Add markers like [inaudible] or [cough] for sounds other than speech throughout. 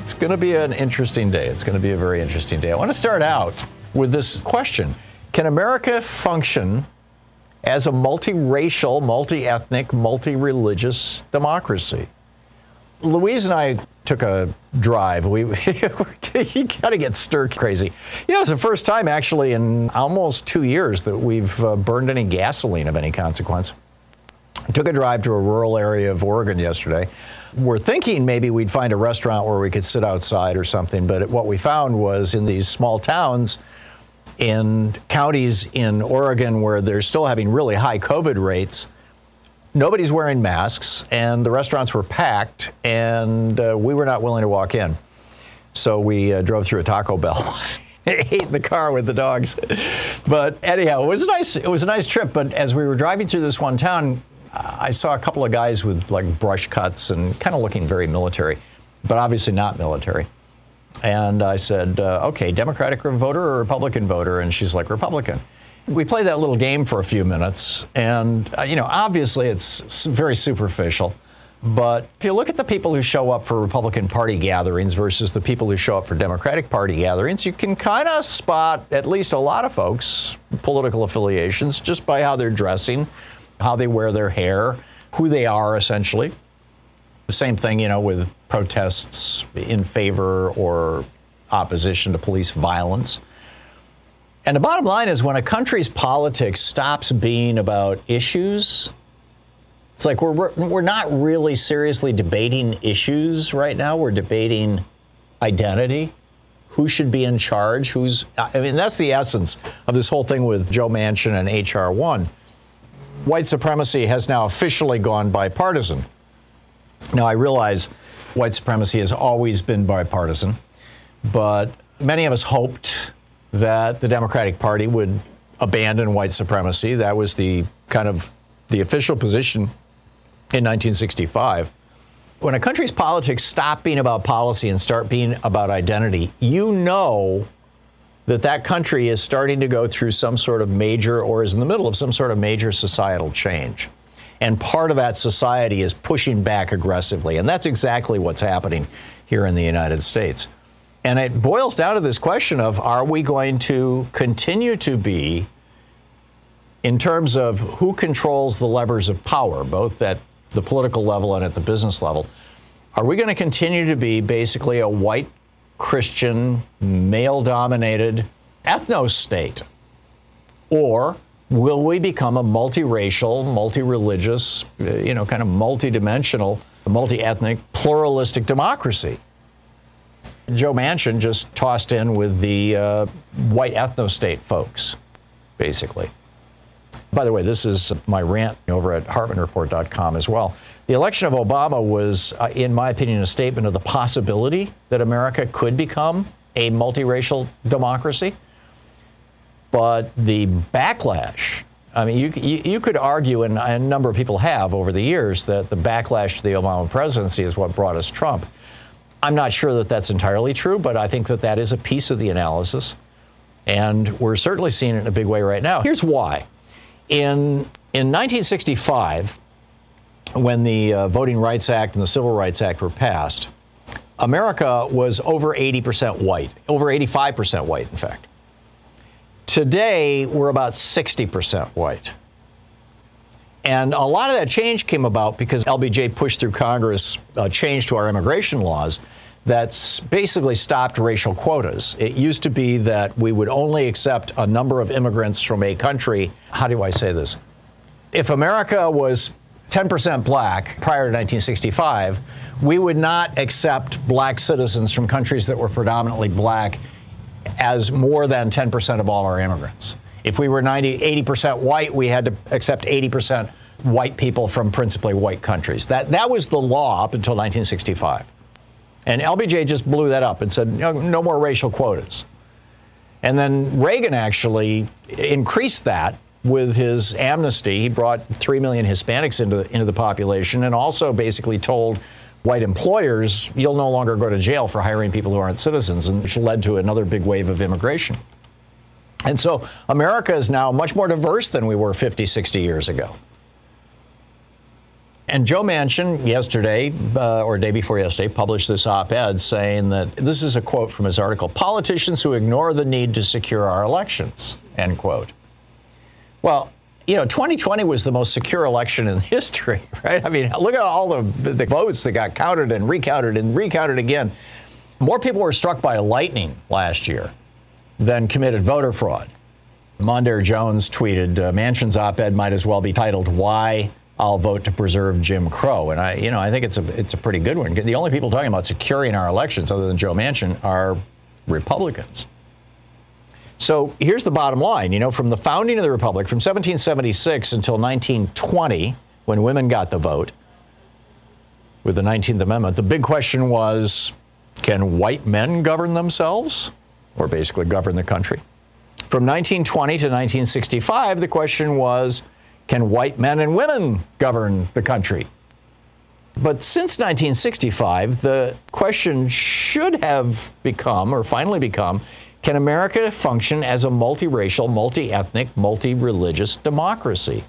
It's going to be an interesting day. It's going to be a very interesting day. I want to start out with this question Can America function as a multiracial, multi ethnic, multi religious democracy? Louise and I took a drive. We [laughs] you got to get stir crazy. You know, it's the first time actually in almost two years that we've uh, burned any gasoline of any consequence. I took a drive to a rural area of Oregon yesterday. We're thinking maybe we'd find a restaurant where we could sit outside or something, but what we found was in these small towns, in counties in Oregon where they're still having really high COVID rates nobody's wearing masks, and the restaurants were packed, and uh, we were not willing to walk in. So we uh, drove through a Taco Bell. [laughs] ate in the car with the dogs. But anyhow, it was a nice it was a nice trip. But as we were driving through this one town, I saw a couple of guys with like brush cuts and kind of looking very military, but obviously not military. And I said, uh, "Okay, Democratic voter or Republican voter?" And she's like, "Republican." we played that little game for a few minutes, and uh, you know, obviously it's very superficial. But if you look at the people who show up for Republican Party gatherings versus the people who show up for Democratic Party gatherings, you can kind of spot at least a lot of folks' political affiliations just by how they're dressing, how they wear their hair, who they are essentially. The same thing, you know, with protests in favor or opposition to police violence. And the bottom line is when a country's politics stops being about issues, it's like we're, we're not really seriously debating issues right now. We're debating identity. Who should be in charge? Who's, I mean, that's the essence of this whole thing with Joe Manchin and H.R. 1. White supremacy has now officially gone bipartisan. Now, I realize white supremacy has always been bipartisan, but many of us hoped that the Democratic Party would abandon white supremacy. That was the kind of the official position in 1965. When a country's politics stop being about policy and start being about identity, you know that that country is starting to go through some sort of major or is in the middle of some sort of major societal change. And part of that society is pushing back aggressively. And that's exactly what's happening here in the United States. And it boils down to this question of are we going to continue to be, in terms of who controls the levers of power, both at the political level and at the business level, are we going to continue to be basically a white Christian, male dominated ethno state? Or will we become a multiracial, multi religious, you know, kind of multi-dimensional, multi ethnic, pluralistic democracy? Joe Manchin just tossed in with the uh, white ethno-state folks, basically. By the way, this is my rant over at hartmannreport.com as well. The election of Obama was, uh, in my opinion, a statement of the possibility that America could become a multiracial democracy. But the backlash, I mean, you, you, you could argue, and a number of people have over the years, that the backlash to the Obama presidency is what brought us Trump. I'm not sure that that's entirely true, but I think that that is a piece of the analysis. And we're certainly seeing it in a big way right now. Here's why. In, in 1965, when the uh, Voting Rights Act and the Civil Rights Act were passed, America was over 80% white, over 85% white, in fact. Today, we're about 60% white. And a lot of that change came about because LBJ pushed through Congress a change to our immigration laws that's basically stopped racial quotas. It used to be that we would only accept a number of immigrants from a country. How do I say this? If America was 10% black prior to 1965, we would not accept black citizens from countries that were predominantly black as more than 10% of all our immigrants. If we were 90, 80% white, we had to accept 80% white people from principally white countries. That, that was the law up until 1965. And LBJ just blew that up and said, no, no more racial quotas. And then Reagan actually increased that with his amnesty. He brought 3 million Hispanics into, into the population and also basically told white employers, you'll no longer go to jail for hiring people who aren't citizens, and which led to another big wave of immigration. And so America is now much more diverse than we were 50, 60 years ago. And Joe Manchin, yesterday, uh, or day before yesterday, published this op ed saying that this is a quote from his article politicians who ignore the need to secure our elections, end quote. Well, you know, 2020 was the most secure election in [laughs] history, right? I mean, look at all the, the votes that got counted and recounted and recounted again. More people were struck by lightning last year than committed voter fraud. Mondaire Jones tweeted, uh, Manchin's op-ed might as well be titled "Why I'll Vote to Preserve Jim Crow," and I, you know, I think it's a it's a pretty good one. The only people talking about securing our elections, other than Joe Manchin, are Republicans. So here's the bottom line. You know, from the founding of the Republic, from 1776 until 1920, when women got the vote with the 19th Amendment, the big question was can white men govern themselves? Or basically govern the country. From 1920 to 1965, the question was can white men and women govern the country? But since 1965, the question should have become, or finally become, can America function as a multiracial, multi ethnic, multi religious democracy?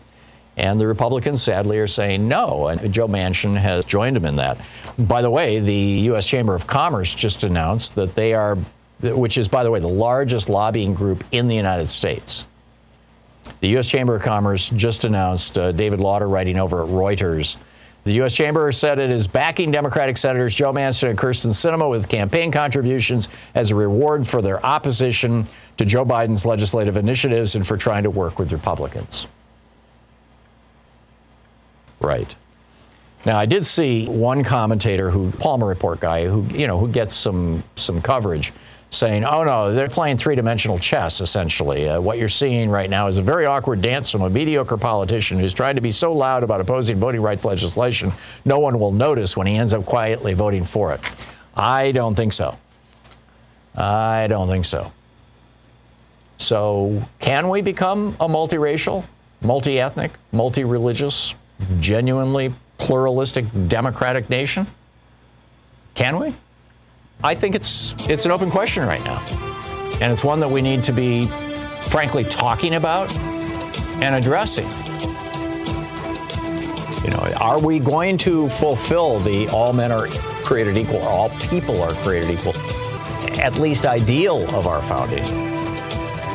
And the Republicans sadly are saying no. And Joe Manchin has joined them in that. By the way, the U.S. Chamber of Commerce just announced that they are, which is, by the way, the largest lobbying group in the United States. The U.S. Chamber of Commerce just announced, uh, David Lawder writing over at Reuters, the U.S. Chamber said it is backing Democratic Senators Joe Manchin and Kyrsten Sinema with campaign contributions as a reward for their opposition to Joe Biden's legislative initiatives and for trying to work with Republicans. Right. Now, I did see one commentator who, Palmer Report guy, who, you know, who gets some, some coverage saying, oh no, they're playing three dimensional chess, essentially. Uh, what you're seeing right now is a very awkward dance from a mediocre politician who's trying to be so loud about opposing voting rights legislation, no one will notice when he ends up quietly voting for it. I don't think so. I don't think so. So, can we become a multiracial, multi ethnic, multi religious, genuinely pluralistic democratic nation? Can we? I think it's it's an open question right now. And it's one that we need to be frankly talking about and addressing. You know, are we going to fulfill the all men are created equal, or all people are created equal, at least ideal of our founding?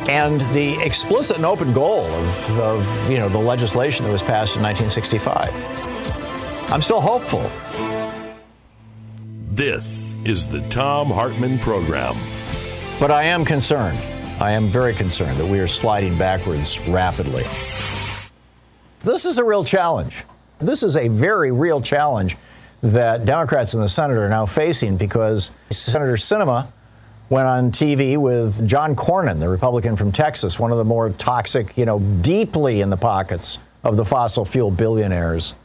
And the explicit and open goal of, of you know the legislation that was passed in 1965. I'm still hopeful this is the Thom Hartmann Program. But I am concerned. I am very concerned that we are sliding backwards rapidly. This is a real challenge. This is a very real challenge that Democrats in the Senate are now facing because Senator Sinema went on TV with John Cornyn, the Republican from Texas, one of the more toxic, you know, deeply in the pockets of the fossil fuel billionaires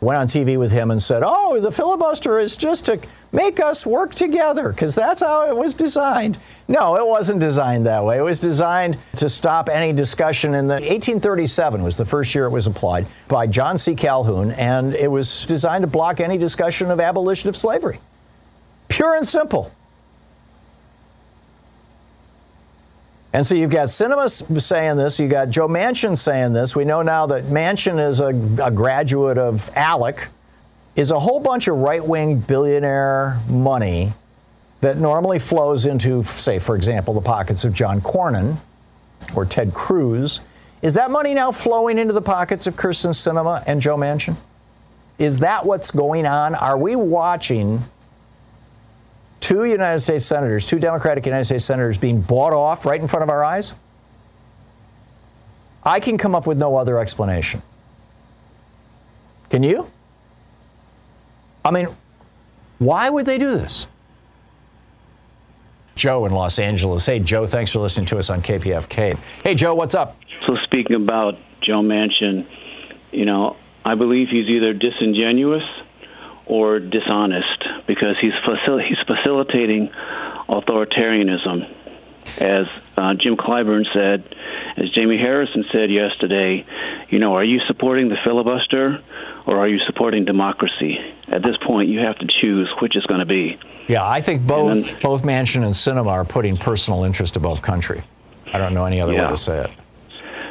went on TV with him and said, Oh, the filibuster is just to make us work together because that's how it was designed. No, it wasn't designed that way. It was designed to stop any discussion. In the 1837 was the first year it was applied by John C. Calhoun, and it was designed to block any discussion of abolition of slavery. Pure and simple. And so you've got Sinema saying this, you got Joe Manchin saying this. We know now that Manchin is a, a graduate of ALEC, is a whole bunch of right wing billionaire money that normally flows into, say, for example, the pockets of John Cornyn or Ted Cruz. Is that money now flowing into the pockets of Kyrsten Sinema and Joe Manchin? Is that what's going on? Are we watching two United States senators, two Democratic United States senators being bought off right in front of our eyes? I can come up with no other explanation. Can you? I mean, why would they do this? Joe in Los Angeles. Hey, Joe, thanks for listening to us on KPFK. Hey, Joe, what's up? So, speaking about Joe Manchin, you know, I believe he's either disingenuous or dishonest because he's facil- he's facilitating authoritarianism. As uh, Jim Clyburn said, as Jamie Harrison said yesterday, you know, are you supporting the filibuster or are you supporting democracy? At this point, you have to choose which is going to be. Yeah, I think both then, both Manchin and Sinema are putting personal interest above country. I don't know any other yeah. way to say it.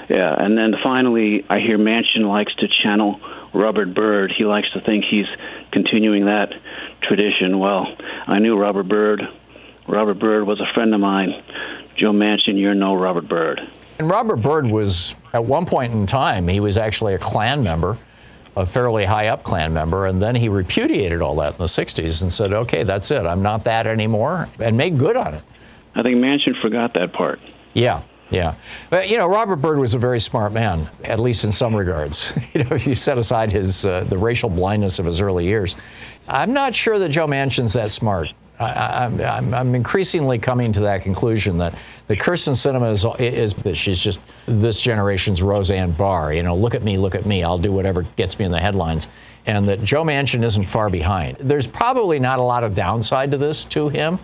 Yeah, and then finally, I hear Manchin likes to channel Robert Byrd. He likes to think he's continuing that tradition. Well, I knew Robert Byrd. Robert Byrd was a friend of mine. Joe Manchin, you're no Robert Byrd. And Robert Byrd was, at one point in time, he was actually a Klan member, a fairly high up Klan member, and then he repudiated all that in the 60s and said, okay, that's it. I'm not that anymore, and made good on it. I think Manchin forgot that part. Yeah, yeah. But, you know, Robert Byrd was a very smart man, at least in some regards. [laughs] You know, if you set aside his, uh, the racial blindness of his early years, I'm not sure that Joe Manchin's that smart. I, am I'm increasingly coming to that conclusion that the Kyrsten Sinema is, is that she's just this generation's Roseanne Barr. You know, look at me, look at me. I'll do whatever gets me in the headlines. And that Joe Manchin isn't far behind. There's probably not a lot of downside to this to him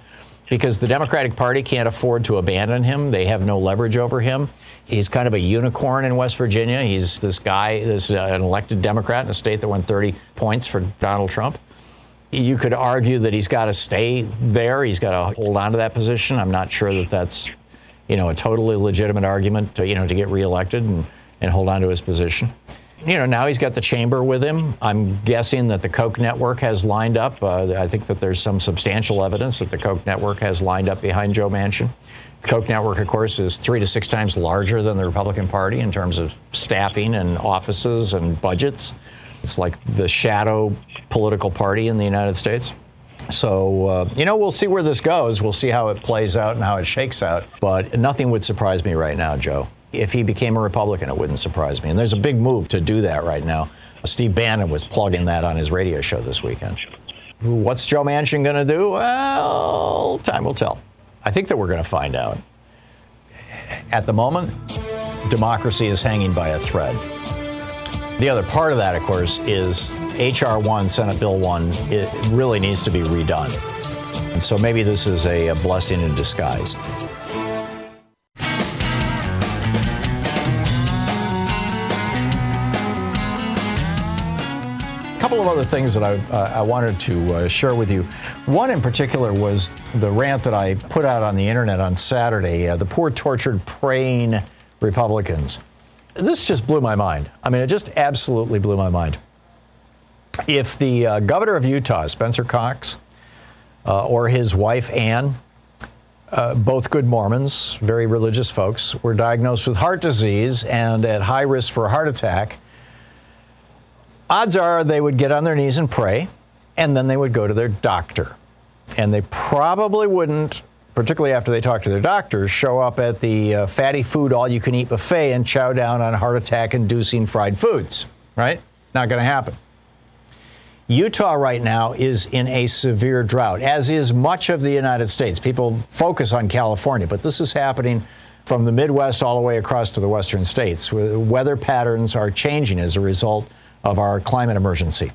because the Democratic Party can't afford to abandon him. They have no leverage over him. He's kind of a unicorn in West Virginia. He's this guy, this uh, an elected Democrat in a state that won 30 points for Donald Trump. You could argue that he's got to stay there. He's got to hold on to that position. I'm not sure that that's, you know, a totally legitimate argument to, you know, to get reelected and, and hold on to his position you know, now he's got the chamber with him. I'm guessing that the Koch network has lined up. Uh, I think that there's some substantial evidence that the Koch network has lined up behind Joe Manchin. The Koch network, of course, is three to six times larger than the Republican Party in terms of staffing and offices and budgets. It's like the shadow political party in the United States. So, uh, you know, we'll see where this goes. We'll see how it plays out and how it shakes out. But nothing would surprise me right now, Joe. If he became a Republican, it wouldn't surprise me. And there's a big move to do that right now. Steve Bannon was plugging that on his radio show this weekend. What's Joe Manchin going to do? Well, time will tell. I think that we're going to find out. At the moment, democracy is hanging by a thread. The other part of that, of course, is H.R. 1, Senate Bill 1, it really needs to be redone. And so maybe this is a, a blessing in disguise. Couple of other things that I, uh, I wanted to uh, share with you. One in particular was the rant that I put out on the internet on Saturday uh, the poor, tortured, praying Republicans. This just blew my mind. I mean, it just absolutely blew my mind. If the uh, governor of Utah, Spencer Cox, uh, or his wife, Ann, uh, both good Mormons, very religious folks, were diagnosed with heart disease and at high risk for a heart attack odds are they would get on their knees and pray, and then they would go to their doctor. And they probably wouldn't, particularly after they talk to their doctors, show up at the uh, fatty food all you can eat buffet and chow down on heart attack inducing fried foods, right? Not going to happen. Utah right now is in a severe drought, as is much of the United States. People focus on California, but this is happening from the Midwest all the way across to the western states. Weather patterns are changing as a result of our climate emergency.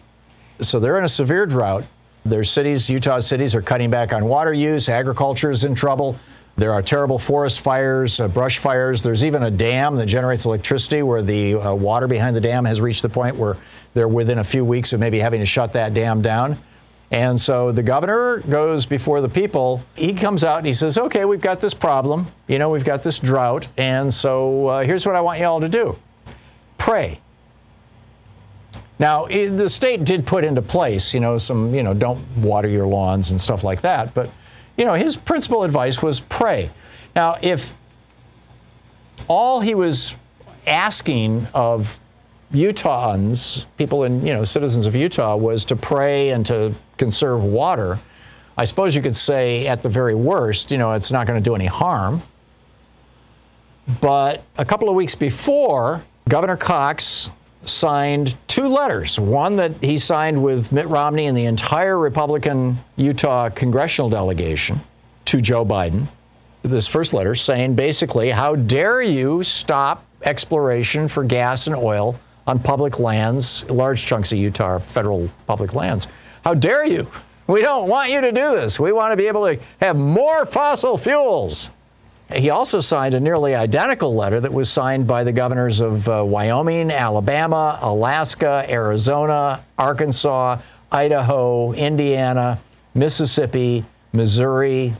So they're in a severe drought. Their cities, Utah cities, are cutting back on water use. Agriculture is in trouble. There are terrible forest fires, uh, brush fires. There's even a dam that generates electricity where the uh, water behind the dam has reached the point where they're within a few weeks of maybe having to shut that dam down. And so the governor goes before the people. He comes out and he says, Okay, we've got this problem. You know, we've got this drought. And so uh, here's what I want you all to do pray. Now, the state did put into place, you know, some, you know, don't water your lawns and stuff like that. But, you know, his principal advice was pray. Now, if all he was asking of Utahns, people in, you know, citizens of Utah, was to pray and to conserve water, I suppose you could say at the very worst, you know, it's not going to do any harm. But a couple of weeks before, Governor Cox signed two letters. One that he signed with Mitt Romney and the entire Republican Utah congressional delegation to Joe Biden. This first letter saying basically, how dare you stop exploration for gas and oil on public lands, large chunks of Utah are federal public lands. How dare you? We don't want you to do this. We want to be able to have more fossil fuels. He also signed a nearly identical letter that was signed by the governors of uh, Wyoming, Alabama, Alaska, Arizona, Arkansas, Idaho, Indiana, Mississippi, Missouri,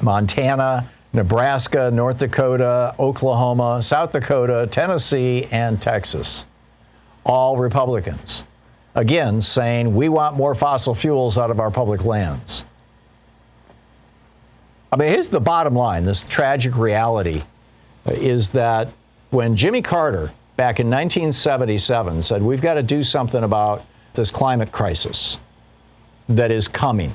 Montana, Nebraska, North Dakota, Oklahoma, South Dakota, Tennessee, and Texas. All Republicans. Again, saying we want more fossil fuels out of our public lands. I mean, here's the bottom line this tragic reality uh, is that when Jimmy Carter, back in 1977, said, We've got to do something about this climate crisis that is coming,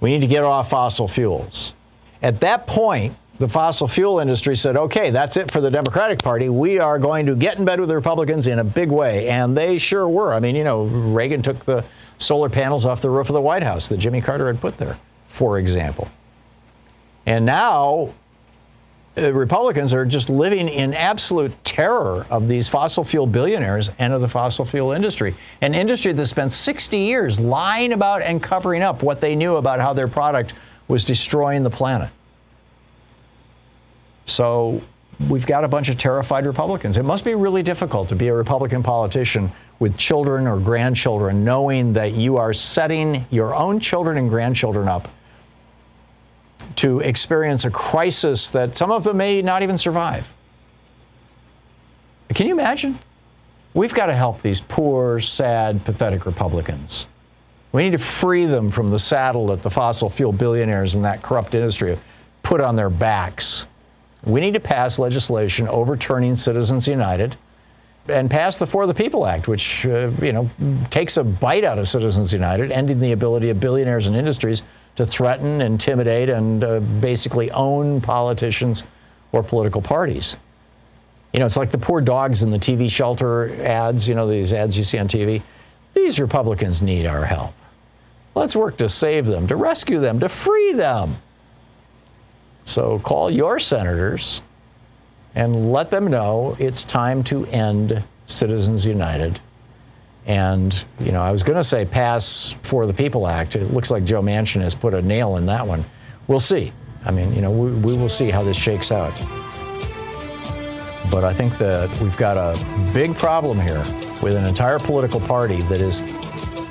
we need to get off fossil fuels. At that point, the fossil fuel industry said, okay, that's it for the Democratic Party. We are going to get in bed with the Republicans in a big way. And they sure were. I mean, you know, Reagan took the solar panels off the roof of the White House that Jimmy Carter had put there for example. And now, uh, Republicans are just living in absolute terror of these fossil fuel billionaires and of the fossil fuel industry. An industry that spent 60 years lying about and covering up what they knew about how their product was destroying the planet. So we've got a bunch of terrified Republicans. It must be really difficult to be a Republican politician with children or grandchildren, knowing that you are setting your own children and grandchildren up to experience a crisis that some of them may not even survive. Can you imagine? We've got to help these poor, sad, pathetic Republicans. We need to free them from the saddle that the fossil fuel billionaires and that corrupt industry have put on their backs. We need to pass legislation overturning Citizens United and pass the For the People Act, which uh, you know takes a bite out of Citizens United, ending the ability of billionaires and industries to threaten, intimidate, and uh, basically own politicians or political parties. You know, it's like the poor dogs in the TV shelter ads, you know, these ads you see on TV. These Republicans need our help. Let's work to save them, to rescue them, to free them. So call your senators and let them know it's time to end Citizens United and, you know, I was going to say pass for the People Act. It looks like Joe Manchin has put a nail in that one. We'll see. I mean, you know, we, we will see how this shakes out. But I think that we've got a big problem here with an entire political party that is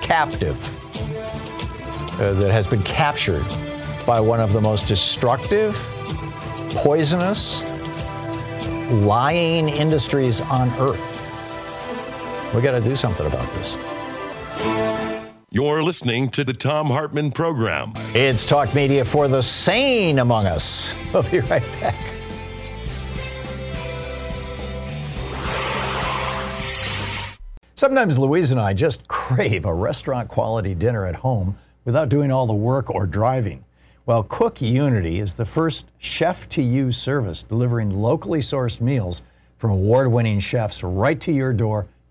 captive, uh, that has been captured by one of the most destructive, poisonous, lying industries on earth. We got to do something about this. You're listening to the Thom Hartmann Program. It's talk media for the sane among us. [laughs] We'll be right back. Sometimes Louise and I just crave a restaurant quality dinner at home without doing all the work or driving. Well, Cook Unity is the first chef to you service delivering locally sourced meals from award winning chefs right to your door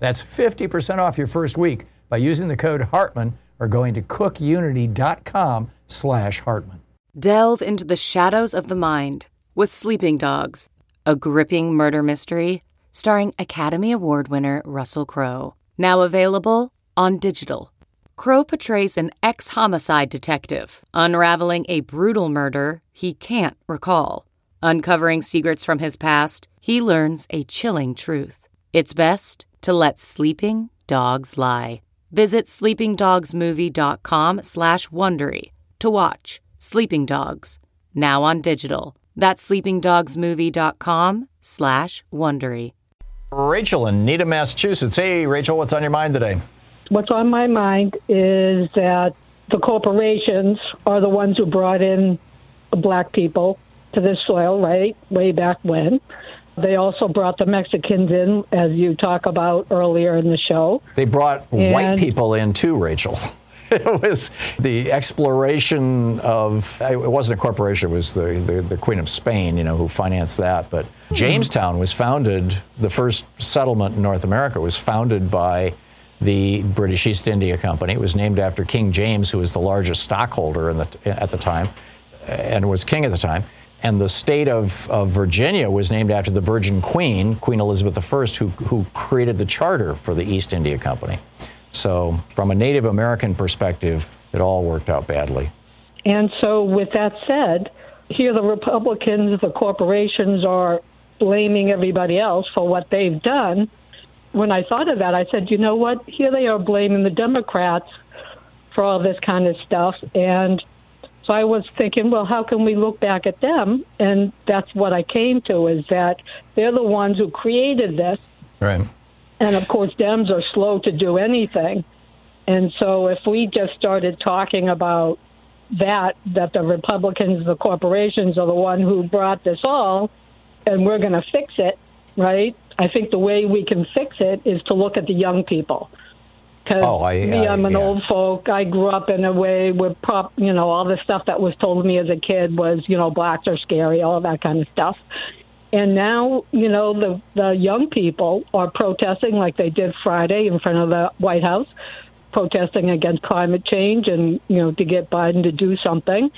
That's 50% off your first week by using the code Hartmann or going to cookunity.com slash Hartmann. Delve into the shadows of the mind with Sleeping Dogs, a gripping murder mystery starring Academy Award winner Russell Crowe. Now available on digital. Crowe portrays an ex homicide detective unraveling a brutal murder he can't recall. Uncovering secrets from his past, he learns a chilling truth. It's best to let sleeping dogs lie. Visit sleepingdogsmovie.com slash Wondery to watch Sleeping Dogs, now on digital. That's sleepingdogsmovie.com slash Wondery. Rachel in Needham, Massachusetts. Hey, Rachel, what's on your mind today? What's on my mind is that the corporations are the ones who brought in black people to this soil, right? Way back when. They also brought the Mexicans in, as you talk about earlier in the show. They brought white people in too, Rachel. [laughs] It was the exploration of, it wasn't a corporation, it was the, the, the Queen of Spain, you know, who financed that. But hmm. Jamestown was founded, the first settlement in North America was founded by the British East India Company. It was named after King James, who was the largest stockholder in the, at the time and was king at the time. And the state of, of Virginia was named after the Virgin Queen, Queen Elizabeth I, who, who created the charter for the East India Company. So, from a Native American perspective, it all worked out badly. And so, with that said, here the Republicans, the corporations are blaming everybody else for what they've done. When I thought of that, I said, you know what? Here they are blaming the Democrats for all this kind of stuff. And so I was thinking, well, how can we look back at them? And that's what I came to is that they're the ones who created this. Right. And of course, Dems are slow to do anything. And so if we just started talking about that, that the Republicans, the corporations are the one who brought this all, and we're going to fix it, right? I think the way we can fix it is to look at the young people. Because Oh, I- me, I- I'm an yeah. old folk. I grew up in a way where prop, you know, all the stuff that was told to me as a kid was, you know, blacks are scary, all that kind of stuff. And now, you know, the the young people are protesting like they did Friday in front of the White House, protesting against climate change and you know to get Biden to do something.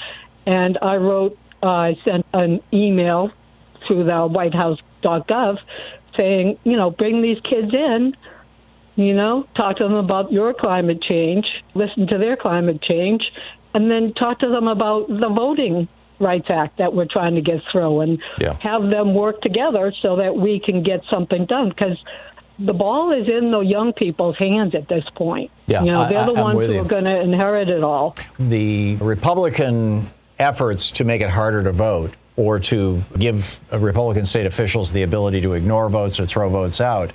And I wrote, uh, I sent an email to the White House.gov saying, you know, bring these kids in. You know, talk to them about your climate change, listen to their climate change, and then talk to them about the Voting Rights Act that we're trying to get through and Yeah. have them work together so that we can get something done. Because the ball is in the young people's hands at this point. Yeah, you know, I- they're the I- ones who you. are going to inherit it all. The Republican efforts to make it harder to vote or to give Republican state officials the ability to ignore votes or throw votes out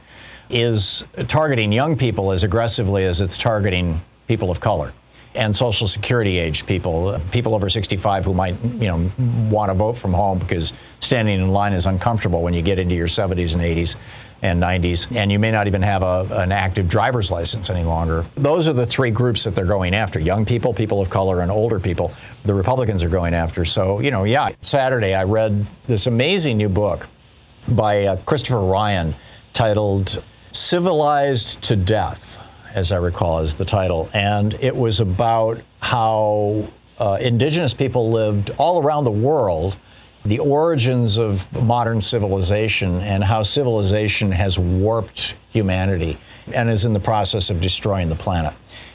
is targeting young people as aggressively as it's targeting people of color and social security age people, people over 65 who might, you know, want to vote from home because standing in line is uncomfortable when you get into your 70s and 80s and 90s, and you may not even have a, an active driver's license any longer. Those are the three groups that they're going after young people, people of color, and older people. The Republicans are going after. So, you know, yeah, Saturday I read this amazing new book by uh, Christopher Ryan titled Civilized to Death, as I recall, is the title. And it was about how uh, indigenous people lived all around the world, the origins of modern civilization, and how civilization has warped humanity and is in the process of destroying the planet.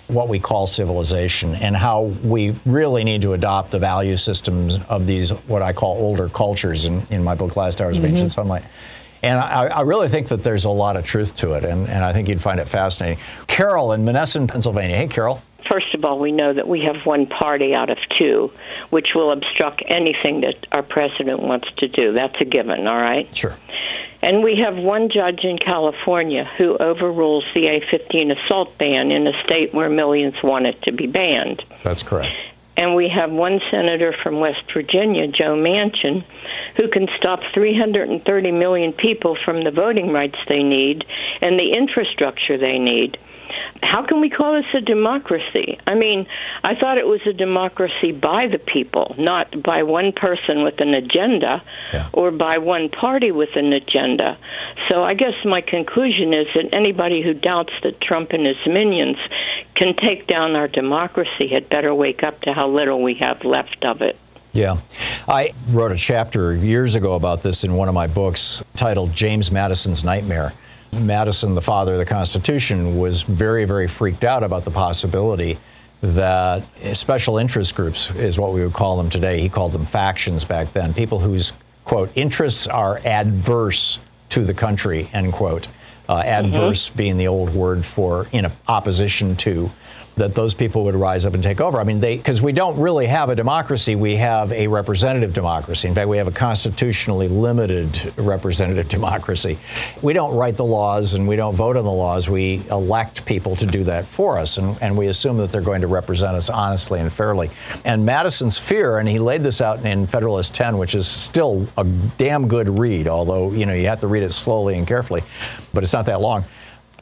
What we call civilization, and how we really need to adopt the value systems of these, what I call older cultures in, in my book, Last Hours of Ancient Sunlight. And I, I really think that there's a lot of truth to it, and, and I think you'd find it fascinating. Carol in Monessen, Pennsylvania. Hey, Carol. First of all, we know that we have one party out of two, which will obstruct anything that our president wants to do. That's a given, all right? Sure. And we have one judge in California who overrules the A 15 assault ban in a state where millions want it to be banned. That's correct. And we have one senator from West Virginia, Joe Manchin, who can stop 330 million people from the voting rights they need and the infrastructure they need how can we call this a democracy? I mean, I thought it was a democracy by the people, not by one person with an agenda yeah. or by one party with an agenda. So I guess my conclusion is that anybody who doubts that Trump and his minions can take down our democracy had better wake up to how little we have left of it. Yeah. I wrote a chapter years ago about this in one of my books titled James Madison's Nightmare. Madison, the father of the Constitution, was very, very freaked out about the possibility that special interest groups is what we would call them today. He called them factions back then, people whose, quote, interests are adverse to the country, end quote. Uh, adverse mm-hmm. being the old word for in opposition to that those people would rise up and take over. I mean, they because we don't really have a democracy. We have a representative democracy. In fact, we have a constitutionally limited representative [laughs] democracy. We don't write the laws and we don't vote on the laws. We elect people to do that for us, and, and we assume that they're going to represent us honestly and fairly. And Madison's fear, and he laid this out in Federalist 10, which is still a damn good read, although you know you have to read it slowly and carefully, but it's not that long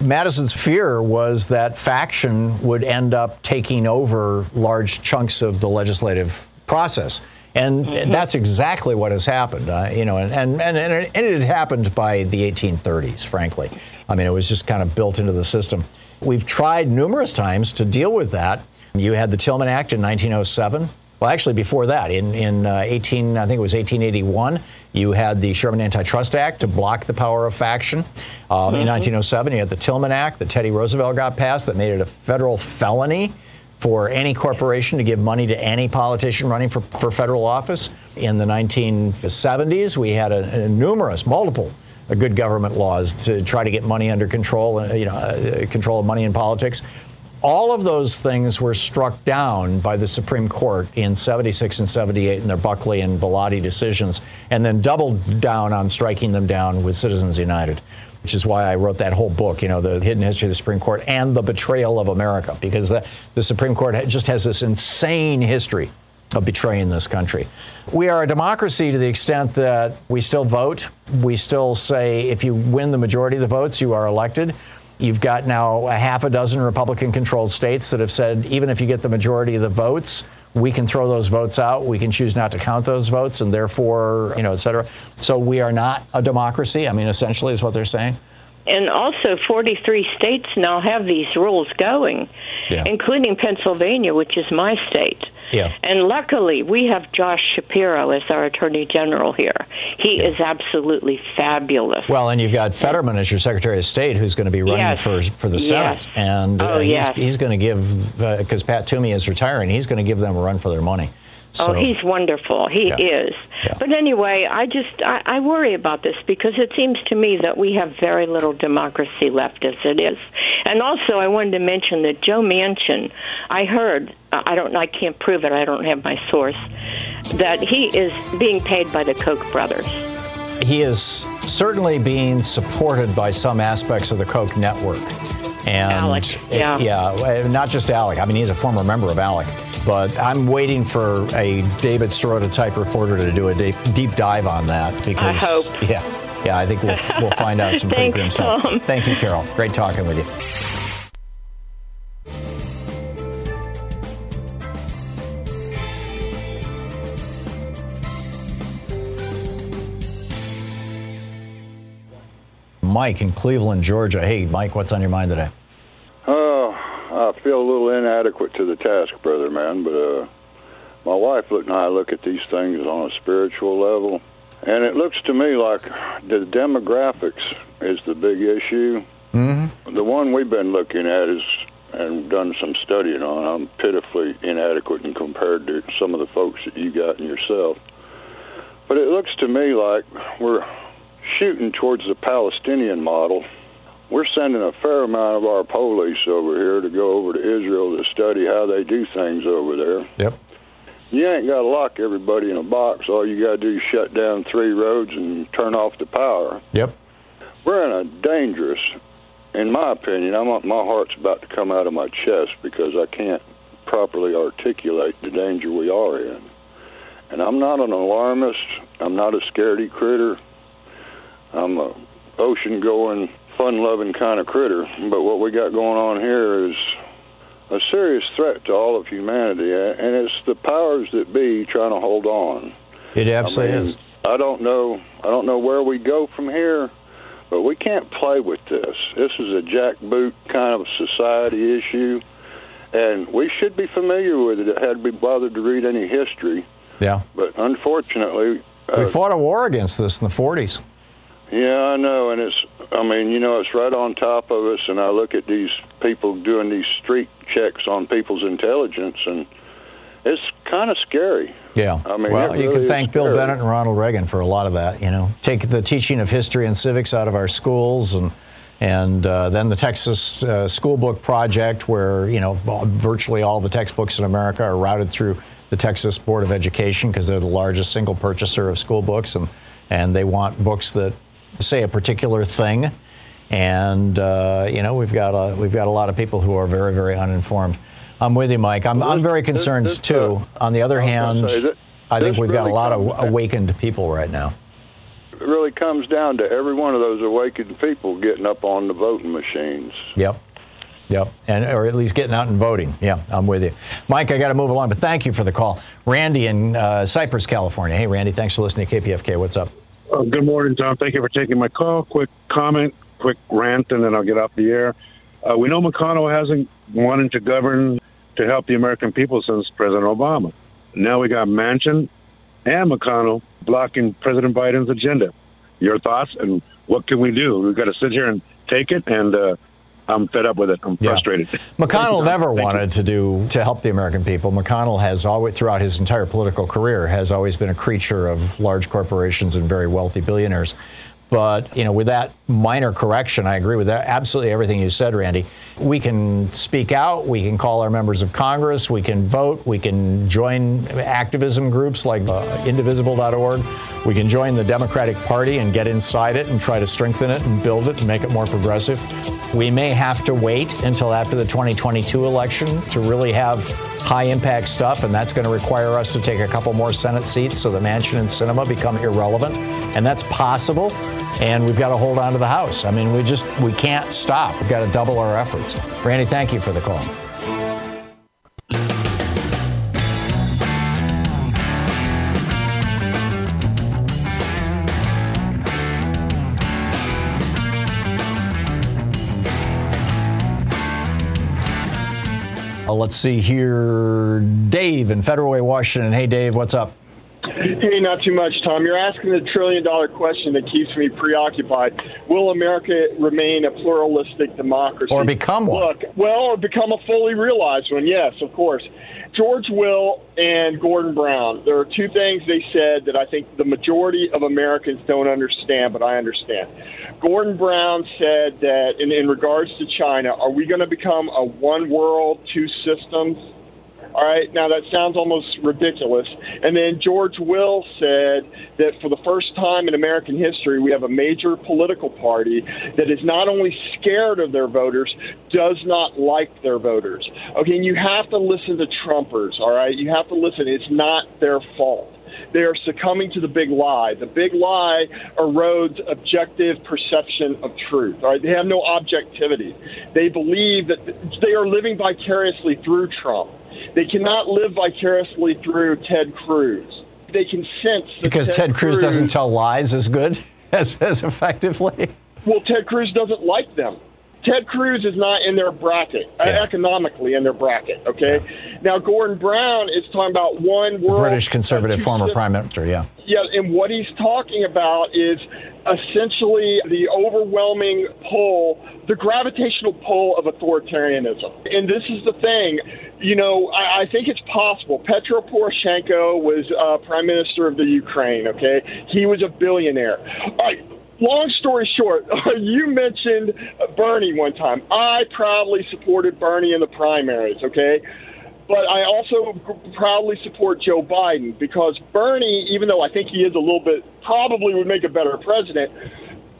Madison's fear was that faction would end up taking over large chunks of the legislative process. And mm-hmm. that's exactly what has happened, uh, you know, and, and, and, and it had happened by the 1830s, frankly. I mean, it was just kind of built into the system. We've tried numerous times to deal with that. You had the Tillman Act in 1907. Well, actually, before that, in, in uh, 18, I think it was 1881, you had the Sherman Antitrust Act to block the power of faction. Um, mm-hmm. In 1907, you had the Tillman Act that Teddy Roosevelt got passed that made it a federal felony for any corporation to give money to any politician running for, for federal office. In the 1970s, we had a, a numerous, multiple uh, good government laws to try to get money under control, uh, you know, uh, control of money in politics all of those things were struck down by the Supreme Court in 76 and 78 in their Buckley and Bellotti decisions, and then doubled down on striking them down with Citizens United. Which is why I wrote that whole book, you know, the hidden history of the Supreme Court and the betrayal of America, because the, the Supreme Court just has this insane history of betraying this country. We are a democracy to the extent that we still vote. We still say if you win the majority of the votes, you are elected. You've got now a half a dozen Republican controlled states that have said even if you get the majority of the votes, we can throw those votes out. We can choose not to count those votes, and therefore, you know, et cetera. So we are not a democracy. I mean, essentially, is what they're saying. And also, 43 states now have these rules going, yeah. including Pennsylvania, which is my state. Yeah. And luckily, we have Josh Shapiro as our Attorney General here. He yeah. is absolutely fabulous. Well, and you've got Fetterman as your Secretary of State, who's going to be running yes. for for the Senate, yes. and uh, oh, he's, yes. he's going to give because uh, Pat Toomey is retiring. He's going to give them a run for their money. Oh, so, oh, he's wonderful. He yeah. is. Yeah. But anyway, I just I, I worry about this because it seems to me that we have very little democracy left as it is. And also, I wanted to mention that Joe Manchin. I heard. I don't. I can't prove it. I don't have my source. That he is being paid by the Koch brothers. He is certainly being supported by some aspects of the Koch network. And Alec, yeah. It, yeah, not just Alec. I mean, he's a former member of Alec. But I'm waiting for a David Sirota type reporter to do a deep, deep dive on that because I hope. Yeah, yeah, I think we'll we'll find out some pretty grim stuff. Thank you, Carol. Great talking with you. Mike in Cleveland, Georgia. Hey, Mike, what's on your mind today? Oh, I feel a little inadequate to the task, brother man, but uh, my wife and I look at these things on a spiritual level, and it looks to me like the demographics is the big issue. Mm-hmm. The one we've been looking at is and done some studying on. I'm pitifully inadequate in compared to some of the folks that you got and yourself. But it looks to me like we're shooting towards the Palestinian model we're sending a fair amount of our police over here to go over to Israel to study how they do things over there. Yep. You ain't got to lock everybody in a box. All you got to do is shut down three roads and turn off the power. Yep. we're in a dangerous, in my opinion, I'm my heart's about to come out of my chest because I can't properly articulate the danger we are in. And I'm not an alarmist. I'm not a scaredy critter. I'm a ocean going, fun loving kind of critter. But what we got going on here is a serious threat to all of humanity, and it's the powers that be trying to hold on. It absolutely I mean, is. I don't know. I don't know where we go from here, but we can't play with this. This is a jackboot kind of society issue, and we should be familiar with it. It had we bothered to read any history, Yeah. but unfortunately, We uh, fought a war against this in the 40s. Yeah, I know, and it's. I mean, you know, it's right on top of us, and I look at these people doing these street checks on people's intelligence, and it's kind of scary. Yeah. I mean, well, it you can thank Bill. Bennett and Ronald Reagan for a lot of that. You know, take the teaching of history and civics out of our schools, and and uh, then the Texas uh, School Book Project, where you know virtually all the textbooks in America are routed through the Texas Board of Education because they're the largest single purchaser of school books, and and they want books that say a particular thing. And uh, you know, we've got a we've got a lot of people who are very very uninformed. I'm with you, Mike. I'm, I'm very concerned this, uh, too. On the other hand, say I think we've got a lot of awakened people right now. It really comes down to every one of those awakened people getting up on the voting machines. Yep. Yep. And or at least getting out and voting. Yeah, I'm with you. Mike, I got to move along, but thank you for the call. Randy in uh, Cypress, California. Hey, Randy, thanks for listening to KPFK. What's up? Uh, good morning, Thom. Thank you for taking my call. Quick comment, quick rant, and then I'll get off the air. Uh, we know McConnell hasn't wanted to govern to help the American people since President Obama. Now we got Manchin and McConnell blocking President Biden's agenda. Your thoughts and what can we do? We've got to sit here and take it, and uh, I'm fed up with it. I'm Yeah. frustrated. [laughs] McConnell never Thank you. wanted to do to help the American people. McConnell has always, throughout his entire political career, has always been a creature of large corporations and very wealthy billionaires. But you know, with that minor correction, I agree with that, absolutely everything you said, Randy. We can speak out. We can call our members of Congress. We can vote. We can join activism groups like uh, Indivisible.org. We can join the Democratic Party and get inside it and try to strengthen it and build it and make it more progressive. We may have to wait until after the 2022 election to really have high impact stuff, and that's going to require us to take a couple more Senate seats so the Manchin and Sinema become irrelevant. And that's possible. And we've got to hold on to the House. I mean, we just we can't stop. We've got to double our efforts. Randy, thank you for the call. Let's see here. Dave in Federal Way, Washington. Hey, Dave, what's up? Hey, not too much, Thom. You're asking the trillion dollar question that keeps me preoccupied. Will America remain a pluralistic democracy? Or become one? Look, well, or become a fully realized one, yes, of course. George Will and Gordon Brown, there are two things they said that I think the majority of Americans don't understand, but I understand. Gordon Brown said that in, in regards to China, are we going to become a one world, two systems? All right, now that sounds almost ridiculous. And then George Will said that for the first time in American history, we have a major political party that is not only scared of their voters, does not like their voters. Okay, and you have to listen to Trumpers, all right? You have to listen. It's not their fault. They are succumbing to the big lie. The big lie erodes objective perception of truth. All right, they have no objectivity. They believe that they are living vicariously through Trump. They cannot live vicariously through Ted Cruz. They can sense Because Ted Cruz doesn't tell lies as good [laughs] as, as effectively. Well, Ted Cruz doesn't like them. Ted Cruz is not in their bracket, uh, economically in their bracket, okay? Now, Gordon Brown is talking about one world. British conservative former prime minister, yeah. Yeah, and what he's talking about is essentially the overwhelming pull, the gravitational pull of authoritarianism. And this is the thing, you know, I, I think it's possible. Petro Poroshenko was uh, prime minister of the Ukraine, okay? He was a billionaire. All right. Long story short, [laughs] you mentioned Bernie one time. I proudly supported Bernie in the primaries, okay? But I also proudly support Joe Biden because Bernie, even though I think he is a little bit, probably would make a better president,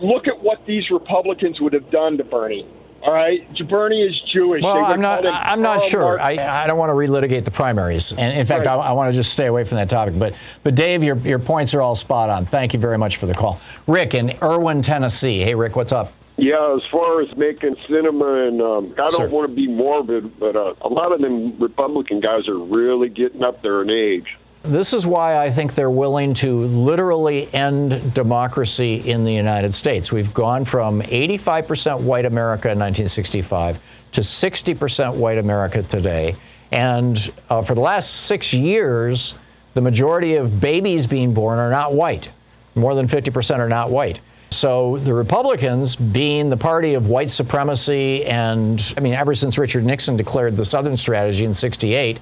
look at what these Republicans would have done to Bernie. All right, Bernie is Jewish. Well, I'm not. I'm not sure. I, I don't want to relitigate the primaries, and in fact, I, I want to just stay away from that topic. But, but Dave, your your points are all spot on. Thank you very much for the call, Rick in Erwin, Tennessee. Hey, Rick, what's up? Yeah, as far as Manchin Sinema, and um, I don't want to be morbid, but uh, a lot of them Republican guys are really getting up there in age. This is why I think they're willing to literally end democracy in the United States. We've gone from 85% white America in 1965 to 60% white America today. And uh, for the last six years, the majority of babies being born are not white. More than 50% are not white. So the Republicans, being the party of white supremacy, and I mean, ever since Richard Nixon declared the Southern strategy in 68,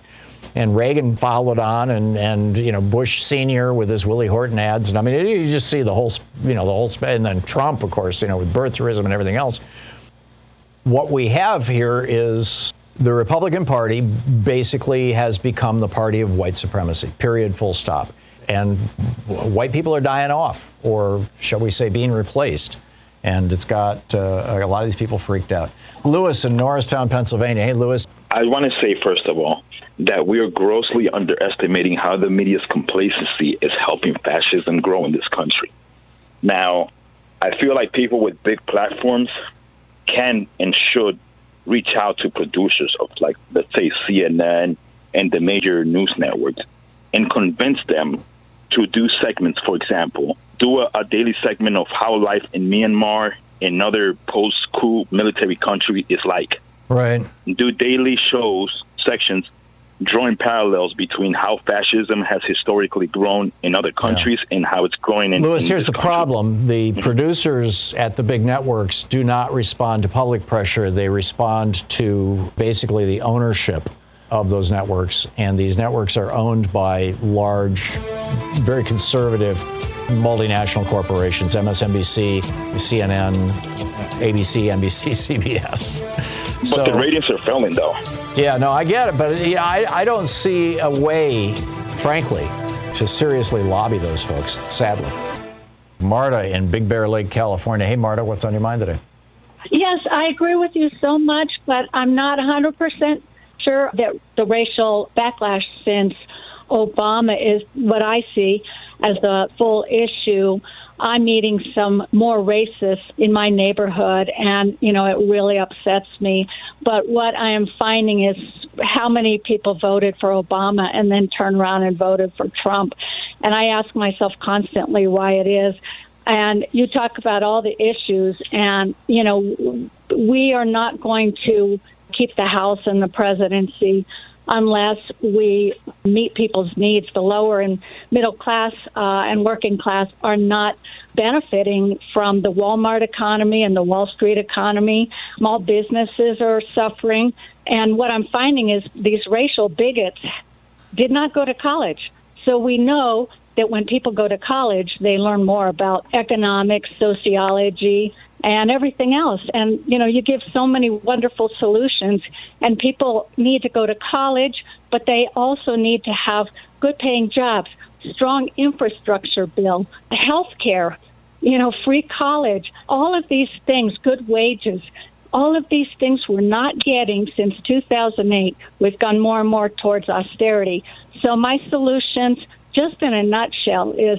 and Reagan followed on, and, and you know Bush Senior with his Willie Horton ads, and I mean you just see the whole you know the whole and then Trump, of course, you know with birtherism and everything else. What we have here is the Republican Party basically has become the party of white supremacy. Period. Full stop. And white people are dying off, or shall we say, being replaced. And it's got uh, a lot of these people freaked out. Lewis in Norristown, Pennsylvania. Hey, Lewis. I want to say, first of all, that we are grossly underestimating how the media's complacency is helping fascism grow in this country. Now, I feel like people with big platforms can and should reach out to producers of, like, let's say, CNN and the major news networks and convince them to do segments, for example, do a, a daily segment of how life in Myanmar, in another post coup military country, is like Right. do daily shows sections drawing parallels between how fascism has historically grown in other countries and how it's growing in Lewis, in here's the country. problem. The mm-hmm. producers at the big networks do not respond to public pressure. They respond to basically the ownership of those networks. And these networks are owned by large, very conservative multinational corporations MSNBC, CNN, ABC, NBC, CBS. [laughs] But the ratings are failing, though. Yeah, no, I get it, but yeah, I, I don't see a way, frankly, to seriously lobby those folks, sadly. Marta in Big Bear Lake, California. Hey, Marta, what's on your mind today? Yes, I agree with you so much, but I'm not 100% sure that the racial backlash since Obama is what I see as the full issue. I'm meeting some more racists in my neighborhood, and, you know, it really upsets me. But what I am finding is how many people voted for Obama and then turn around and voted for Trump. And I ask myself constantly why it is and you talk about all the issues and you know we are not going to keep the house and the presidency unless we meet people's needs. The lower and middle class uh, and working class are not benefiting from the Walmart economy and the Wall Street economy. Small businesses are suffering. And what i'm finding is these racial bigots did not go to college. So we know that when people go to college, they learn more about economics, sociology, and everything else. And, you know, you give so many wonderful solutions, and people need to go to college, but they also need to have good paying jobs, strong infrastructure bill, health care, you know, free college, all of these things, good wages. All of these things we're not getting since 2008. We've gone more and more towards austerity. So, my solutions, just in a nutshell, is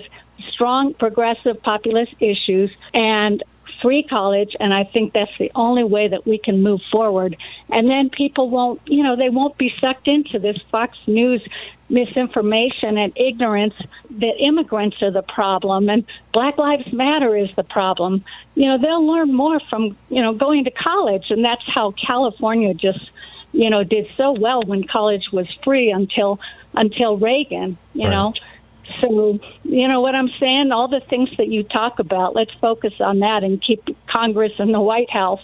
strong progressive populist issues and free college and i think that's the only way that we can move forward. And then people won't you know they won't be sucked into this fox news misinformation and ignorance that immigrants are the problem and black lives matter is the problem. You know they'll learn more from you know going to college and that's how california just you know did so well when college was free until until reagan you Right. know so, you know what I'm saying? All the things that you talk about, let's focus on that and keep Congress and the White House.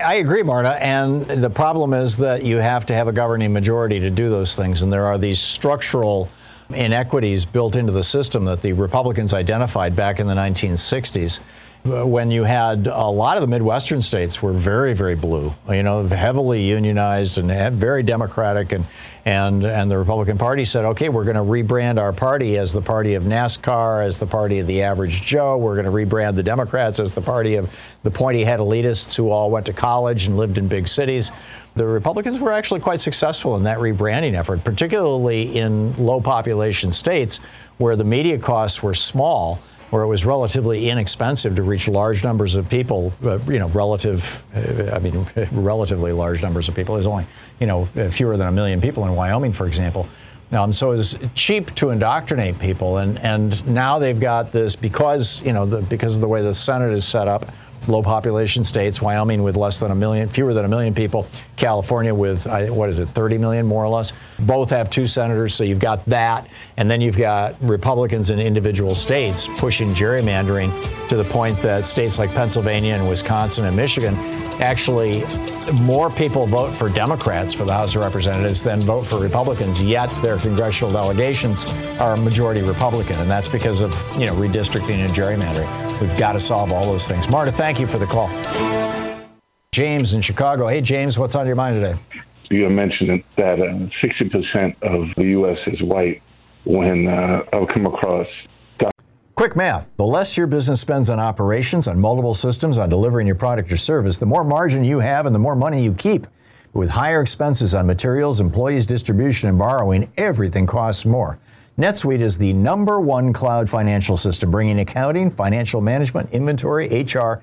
I agree, Marta. And the problem is that you have to have a governing majority to do those things. And there are these structural inequities built into the system that the Republicans identified back in the 1960s when you had a lot of the Midwestern states were very, very blue, you know, heavily unionized and very democratic. And, And, and the Republican Party said, okay, we're going to rebrand our party as the party of NASCAR, as the party of the average Joe. We're going to rebrand the Democrats as the party of the pointy head elitists who all went to college and lived in big cities. The Republicans were actually quite successful in that rebranding effort, particularly in low population states where the media costs were small where it was relatively inexpensive to reach large numbers of people, uh, you know, relative, uh, I mean, [laughs] relatively large numbers of people. There's only, you know, fewer than a million people in Wyoming, for example. Um, so it's cheap to indoctrinate people, and, and now they've got this because you know the, because of the way the Senate is set up low population states, Wyoming with less than a million, fewer than a million people, California with, what is it, 30 million more or less. Both have two senators, so you've got that. And then you've got Republicans in individual states pushing gerrymandering to the point that states like Pennsylvania and Wisconsin and Michigan actually more people vote for Democrats for the House of Representatives than vote for Republicans, yet their congressional delegations are a majority Republican. And that's because of, you know, redistricting and gerrymandering. We've got to solve all those things. Marta, thank you for the call. James in Chicago. Hey, James, what's on your mind today? You mentioned that uh, 60% of the U.S. is white when uh, I've come across. Quick math. The less your business spends on operations, on multiple systems, on delivering your product or service, the more margin you have and the more money you keep. With higher expenses on materials, employees, distribution, and borrowing, everything costs more. NetSuite is the number one cloud financial system, bringing accounting, financial management, inventory, HR,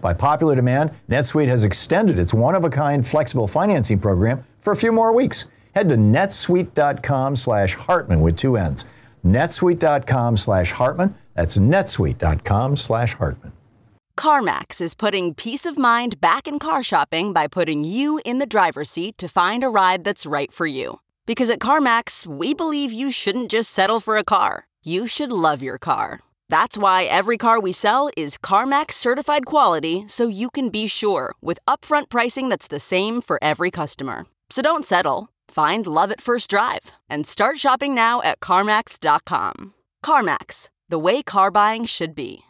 By popular demand, NetSuite has extended its one-of-a-kind flexible financing program for a few more weeks. Head to netsuite.com slash Hartmann with two N's. netsuite.com slash Hartmann. That's netsuite.com slash Hartmann. CarMax is putting peace of mind back in car shopping by putting you in the driver's seat to find a ride that's right for you. Because at CarMax, we believe you shouldn't just settle for a car, you should love your car. That's why every car we sell is CarMax certified quality so you can be sure with upfront pricing that's the same for every customer. So don't settle. Find love at first drive and start shopping now at CarMax.com. CarMax, the way car buying should be.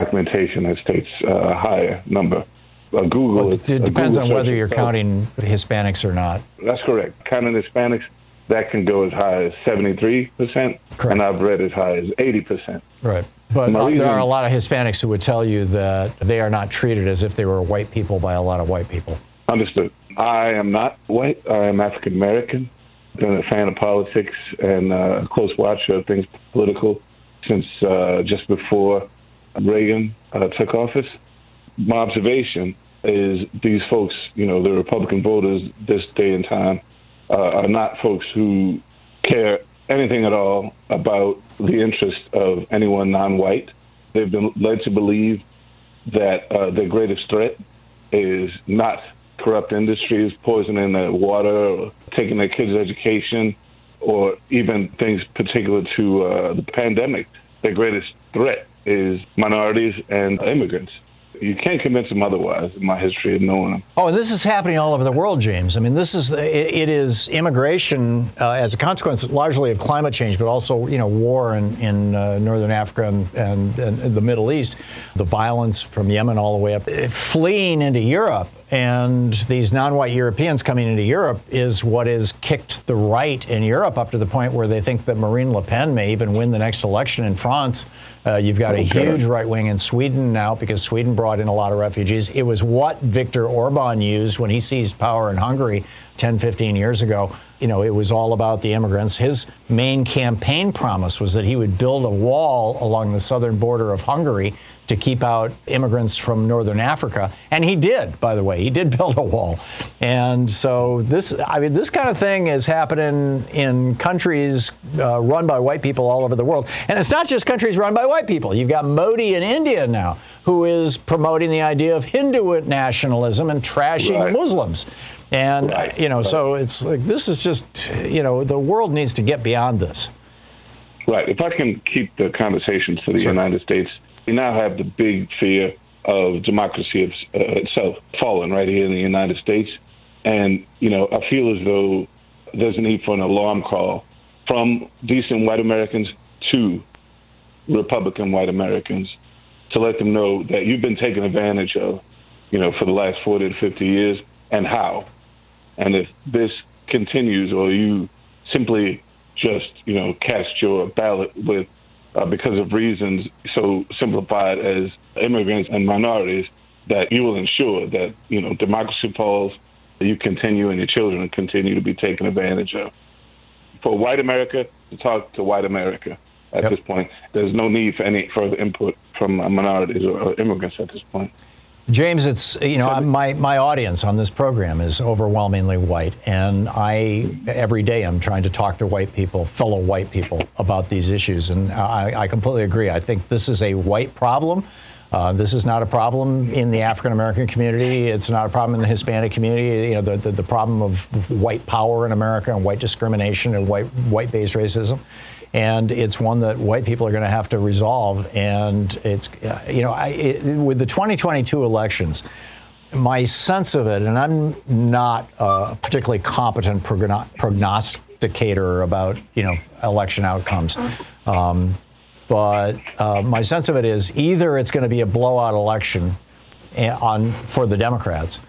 Documentation that states a higher number. Uh, Google. Well, it, it depends on whether you're counting Hispanics or not. That's correct. Counting Hispanics, that can go as high as 73%, correct. and I've read as high as 80%. Right. But uh, there are a lot of Hispanics who would tell you that they are not treated as if they were white people by a lot of white people. Understood. I am not white. I am African American. I've been a fan of politics and uh, a close watcher of things political since uh, just before Reagan uh, took office my observation is these folks, you know, the Republican voters this day and time, uh, are not folks who care anything at all about the interest of anyone non-white. They've been led to believe that uh, their greatest threat is not corrupt industries poisoning the water, or taking their kids' education, or even things particular to uh, the pandemic. Their greatest threat is minorities and immigrants you can't convince them otherwise in my history of knowing them. Oh, and this is happening all over the world, James. I mean, this is it, it is immigration uh, as a consequence largely of climate change, but also you know war in, in uh, northern Africa and, and, and, the Middle East, the violence from Yemen all the way up, fleeing into Europe and these non-white Europeans coming into Europe is what has kicked the right in Europe up to the point where they think that Marine Le Pen may even win the next election in France. Uh, you've got a huge right wing in Sweden now because Sweden brought in a lot of refugees. It was what Viktor Orban used when he seized power in Hungary 10, 15 years ago. You know, it was all about the immigrants. His main campaign promise was that he would build a wall along the southern border of Hungary to keep out immigrants from northern Africa. And he did, by the way. He did [laughs] build a wall. And so this, I mean, this kind of thing is happening in countries uh, run by white people all over the world. And it's not just countries run by white people. You've got Modi in India now, who is promoting the idea of Hindu nationalism and trashing right. Muslims. And, right. you know, so it's like this is just, you know, the world needs to get beyond this. Right. If I can keep the conversation to the Sure. United States, we now have the big fear of democracy of, uh, itself falling right here in the United States. And, you know, I feel as though there's a need for an alarm call from decent white Americans to Republican white Americans to let them know that you've been taken advantage of, you know, for the last 40 to 50 years and how. And if this continues or you simply just, you know, cast your ballot with uh, because of reasons so simplified as immigrants and minorities, that you will ensure that, you know, democracy falls, that you continue and your children continue to be taken advantage of. For white America to talk to white America at this point, there's no need for any further input from minorities or, or immigrants at this point. James, it's you know my my audience on this program is overwhelmingly white, and I every day I'm trying to talk to white people, fellow white people, about these issues, and I, I completely agree. I think this is a white problem. Uh, this is not a problem in the African American community. It's not a problem in the Hispanic community. You know, the, the, the problem of white power in America and white discrimination and white white based racism. And it's one that white people are going to have to resolve. And it's, uh, you know, I, it, with the 2022 elections, my sense of it, and I'm not a particularly competent progno- prognosticator about, you know, election outcomes. Um, but uh, my sense of it is either it's going to be a blowout election eh, on for the Democrats,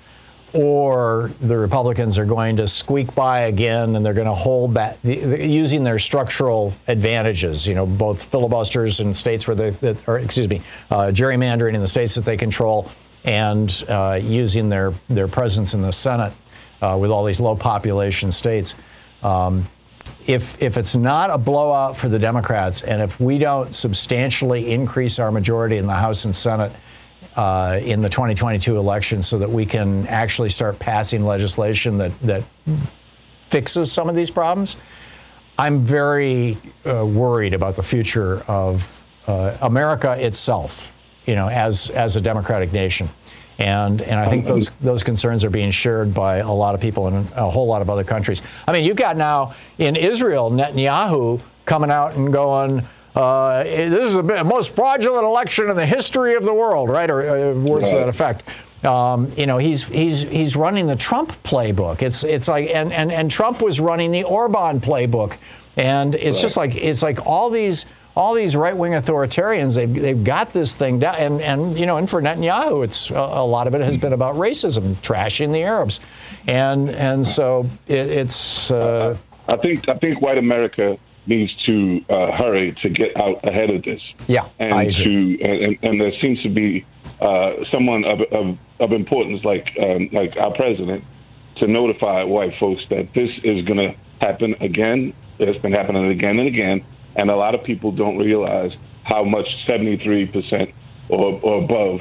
or the Republicans are going to squeak by again and they're going to hold back using their structural advantages. You know, both filibusters in states where they, that, or excuse me, uh, gerrymandering in the states that they control, and uh, using their their presence in the Senate uh, with all these low population states. Um, if if it's not a blowout for the Democrats, and if we don't substantially increase our majority in the House and Senate uh, in the 2022 election, so that we can actually start passing legislation that that fixes some of these problems, I'm very uh, worried about the future of uh, America itself. You know, as as a democratic nation. And, and I think those those concerns are being shared by a lot of people in a whole lot of other countries. I mean, you've got now in Israel Netanyahu coming out and going, uh, "This is the most fraudulent election in the history of the world," right? Or uh, words to that effect. Um, you know, he's he's he's running the Trump playbook. It's it's like and and and Trump was running the Orban playbook, and it's just like it's like all these all these right-wing authoritarians, they've, they've got this thing down. And, and, you know, and for Netanyahu, it's a, a lot of it has been about racism, trashing the Arabs. And, and so it, it's. Uh, I think I think white America needs to uh, hurry to get out ahead of this. Yeah, and I agree. to and, and there seems to be uh, someone of, of, of importance like um, like our president to notify white folks that this is going to happen again. It's been happening again and again, and a lot of people don't realize how much 73% or, or above,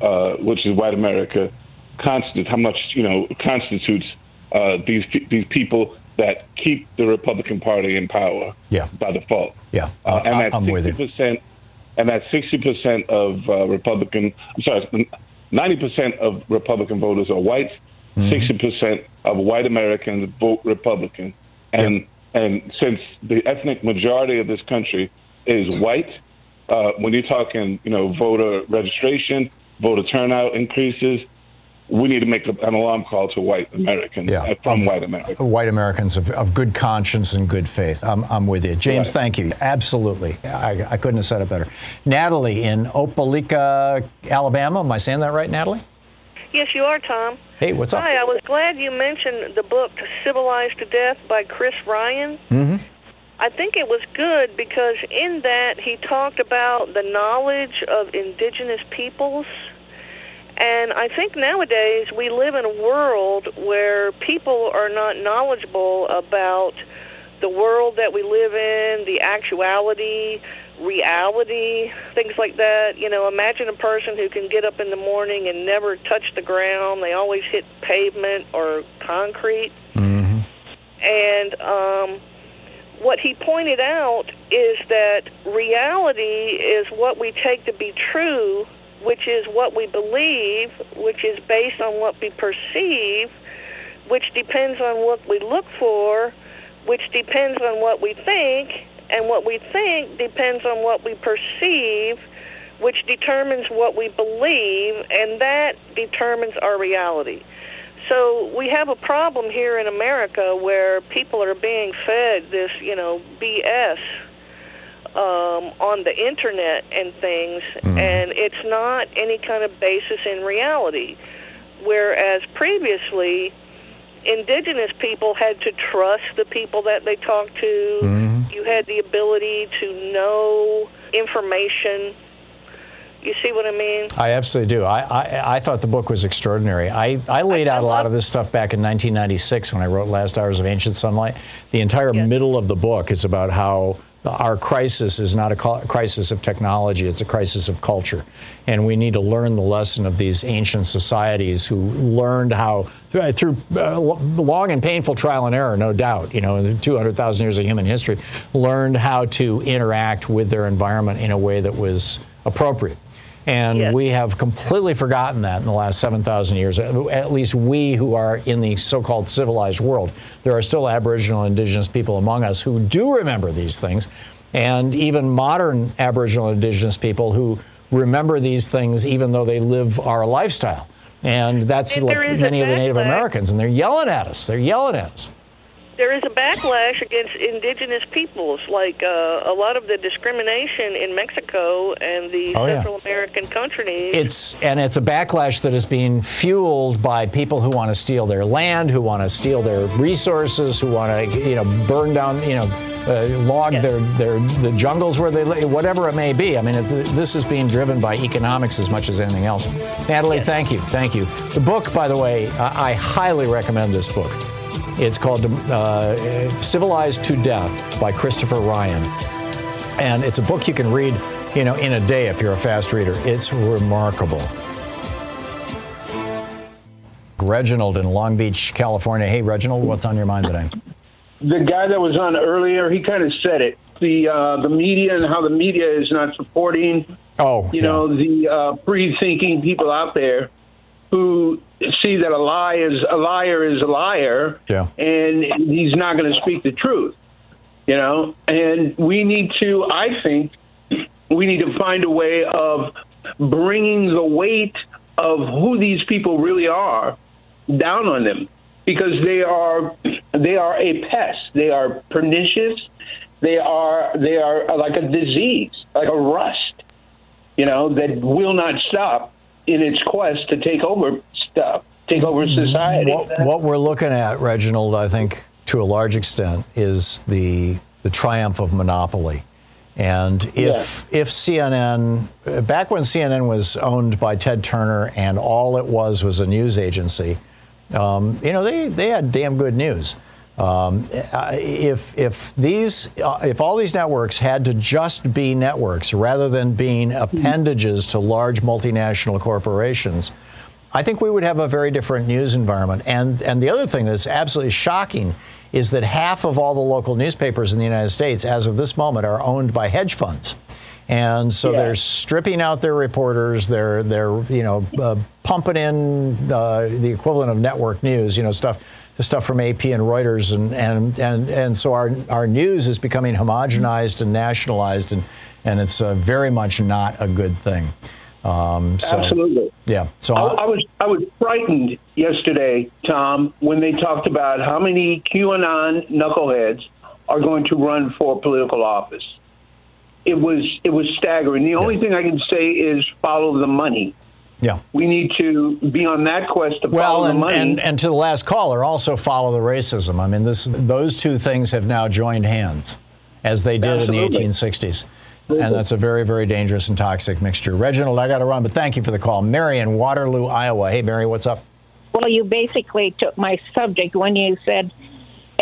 uh, which is white America, constitutes how much you know constitutes uh, these these people that keep the Republican Party in power yeah. by default. Yeah, Uh, and that I'm with you. 60%, and that 60% of uh, Republican, I'm sorry, 90% of Republican voters are white. Mm-hmm. 60% of white Americans vote Republican, and and since the ethnic majority of this country is white, uh, when you're talking, you know, voter registration, voter turnout increases, we need to make an alarm call to white Americans Yeah. uh, from white America. white Americans of, of good conscience and good faith. I'm, I'm with you. James, Right. thank you. Absolutely. I, I couldn't have said it better. Natalie in Opelika, Alabama. Am I saying that right, Natalie? Yes, you are, Thom. Hey, what's up? Hi, I was glad you mentioned the book Civilized to Death by Chris Ryan. Mm-hmm. I think it was good because in that he talked about the knowledge of indigenous peoples. And I think nowadays we live in a world where people are not knowledgeable about the world that we live in, the actuality, reality, things like that. You know, imagine a person who can get up in the morning and never touch the ground. They always hit pavement or concrete. Mm-hmm. And um, what he pointed out is that reality is what we take to be true, which is what we believe, which is based on what we perceive, which depends on what we look for, which depends on what we think, And what we think depends on what we perceive, which determines what we believe, and that determines our reality. So we have a problem here in America where people are being fed this, you know, BS um, on the internet and things, and it's not any kind of basis in reality. Whereas previously, indigenous people had to trust the people that they talked to. You had the ability to know information. You see what I mean? I absolutely do. I, I, I thought the book was extraordinary. I, I laid out a lot of this stuff back in 1996 when I wrote Last Hours of Ancient Sunlight. The entire middle of the book is about how our crisis is not a crisis of technology, it's a crisis of culture. And we need to learn the lesson of these ancient societies who learned how, through uh, long and painful trial and error, no doubt, you know, in the 200,000 years of human history, learned how to interact with their environment in a way that was appropriate. And we have completely forgotten that in the last 7,000 years, at least we who are in the so called civilized world. There are still Aboriginal and Indigenous people among us who do remember these things, and even modern Aboriginal and Indigenous people who remember these things even though they live our lifestyle. And that's like many of the Native. Americans, and they're yelling at us. They're yelling at us. There is a backlash against indigenous peoples, like uh, a lot of the discrimination in Mexico and the Oh, yeah. Central American countries. It's and it's a backlash that is being fueled by people who want to steal their land, who want to steal their resources, who want to you know burn down you know uh, log their their the jungles where they live, whatever it may be. I mean, it, this is being driven by economics as much as anything else. Natalie, thank you, thank you. The book, by the way, I, I highly recommend this book. It's called uh, Civilized to Death by Christopher Ryan. And it's a book you can read, you know, in a day if you're a fast reader. It's remarkable. Reginald in Long Beach, California. Hey, Reginald, what's on your mind today? the guy that was on earlier, he kind of said it. The uh, the media and how the media is not supporting. Oh, you know the uh, free-thinking people out there who see that a lie is a liar is a liar, Yeah. and he's not going to speak the truth. You know, and we need to. I think we need to find a way of bringing the weight of who these people really are down on them because they are they are a pest. They are pernicious. They are they are like a disease, like a rust, you know, that will not stop in its quest to take over stuff, take over society. What, what we're looking at, Reginald, I think to a large extent, is the the triumph of monopoly. And if if CNN back when CNN was owned by Ted Turner and all it was was a news agency, um, you know they they had damn good news. Um, if if these uh, if all these networks had to just be networks rather than being appendages to large multinational corporations, I think we would have a very different news environment. And and the other thing that's absolutely shocking is that half of all the local newspapers in the United States, as of this moment, are owned by hedge funds. And so they're stripping out their reporters. They're they're you know uh, pumping in uh, the equivalent of network news. You know stuff the stuff from AP and Reuters and and and and so our our news is becoming homogenized and nationalized and and it's uh, very much not a good thing. Um, so, Absolutely. Yeah. So I, I was I was frightened yesterday, Thom, when they talked about how many QAnon knuckleheads are going to run for political office. It was it was staggering. The only thing I can say is follow the money. Yeah. We need to be on that quest to Well, follow the and, money. and, and to the last caller, also follow the racism. I mean, this those two things have now joined hands, as they did in the Absolutely. 1860s. And that's a very, very dangerous and toxic mixture. Reginald, I got to run, but thank you for the call. Mary in Waterloo, Iowa. Hey, Mary, what's up? Well, you basically took my subject when you said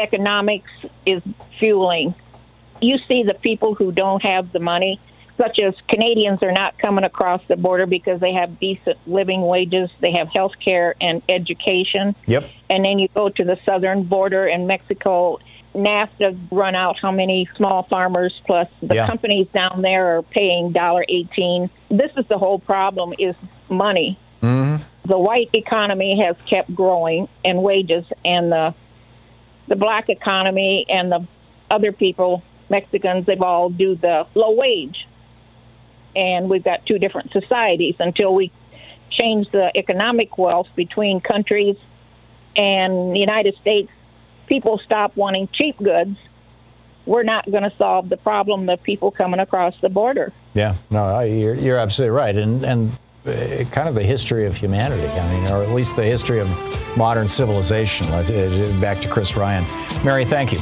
economics is fueling. You see the people who don't have the money, such as Canadians are not coming across the border because they have decent living wages, they have health care and education. Yep. And then you go to the southern border in Mexico. NAFTA run out how many small farmers plus the Yeah. companies down there are paying dollar eighteen. This is the whole problem is money Mm-hmm. the white economy has kept growing and wages and the the black economy and the other people Mexicans, they've all do the low wage. And we've got two different societies until we change the economic wealth between countries and the United States, people stop wanting cheap goods. We're not going to solve the problem of people coming across the border. Yeah, no, you're, you're absolutely right. And, and uh, kind of the history of humanity, I mean, or at least the history of modern civilization. Uh, back to Chris Ryan. Mary, thank you.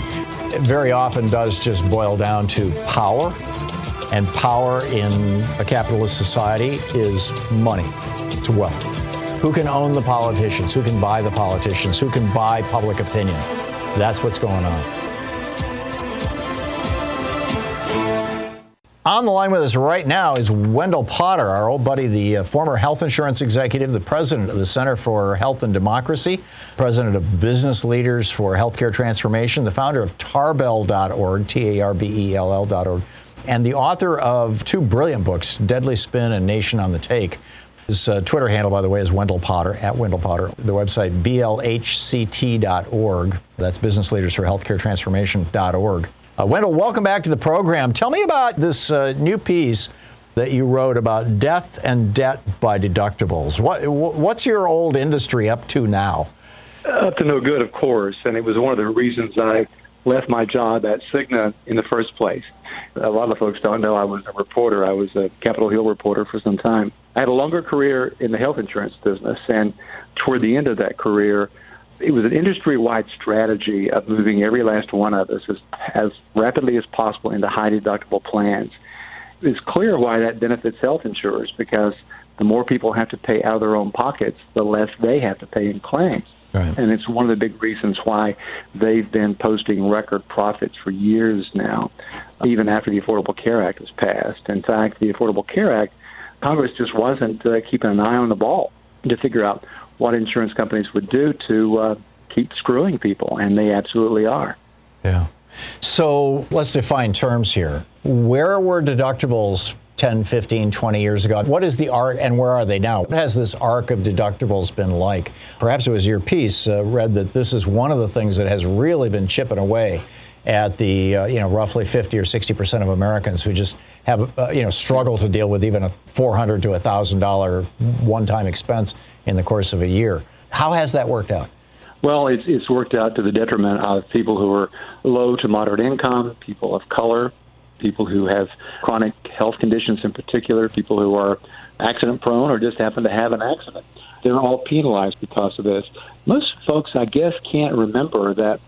It very often does just boil down to power, and power in a capitalist society is money, it's wealth. Who can own the politicians? Who can buy the politicians? Who can buy public opinion? That's what's going on. On the line with us right now is Wendell Potter, our old buddy, the uh, former health insurance executive, the president of the Center for Health and Democracy, president of Business Leaders for Healthcare Transformation, the founder of tarbell.org, T A R B E L L.org, and the author of two brilliant books, Deadly Spin and Nation on the Take. His uh, Twitter handle, by the way, is Wendell Potter, at Wendell Potter. The website, blhct.org. That's Business Leaders for Healthcare Transformation.org. Uh, Wendell, welcome back to the program. Tell me about this uh, new piece that you wrote about death and debt by deductibles. What, what's your old industry up to now? Up to no good, of course, and it was one of the reasons I left my job at Cigna in the first place. A lot of folks don't know I was a reporter. I was a Capitol Hill reporter for some time. I had a longer career in the health insurance business, and toward the end of that career, it was an industry wide strategy of moving every last one of us as, as rapidly as possible into high deductible plans. It's clear why that benefits health insurers because the more people have to pay out of their own pockets, the less they have to pay in claims. Right. And it's one of the big reasons why they've been posting record profits for years now, even after the Affordable Care Act was passed. In fact, the Affordable Care Act, Congress just wasn't uh, keeping an eye on the ball to figure out what insurance companies would do to uh, keep screwing people, and they absolutely are. Yeah. So let's define terms here. Where were deductibles 10, 15, 20 years ago? What is the arc and where are they now? What has this arc of deductibles been like? Perhaps it was your piece uh, read that this is one of the things that has really been chipping away at the uh, you know roughly 50 or 60 percent of Americans who just have uh, you know struggle to deal with even a 400 to a thousand dollar one-time expense in the course of a year. How has that worked out? Well, it's, it's worked out to the detriment of people who are low to moderate income, people of color, people who have chronic health conditions in particular, people who are accident prone or just happen to have an accident. They're all penalized because of this. Most folks, I guess, can't remember that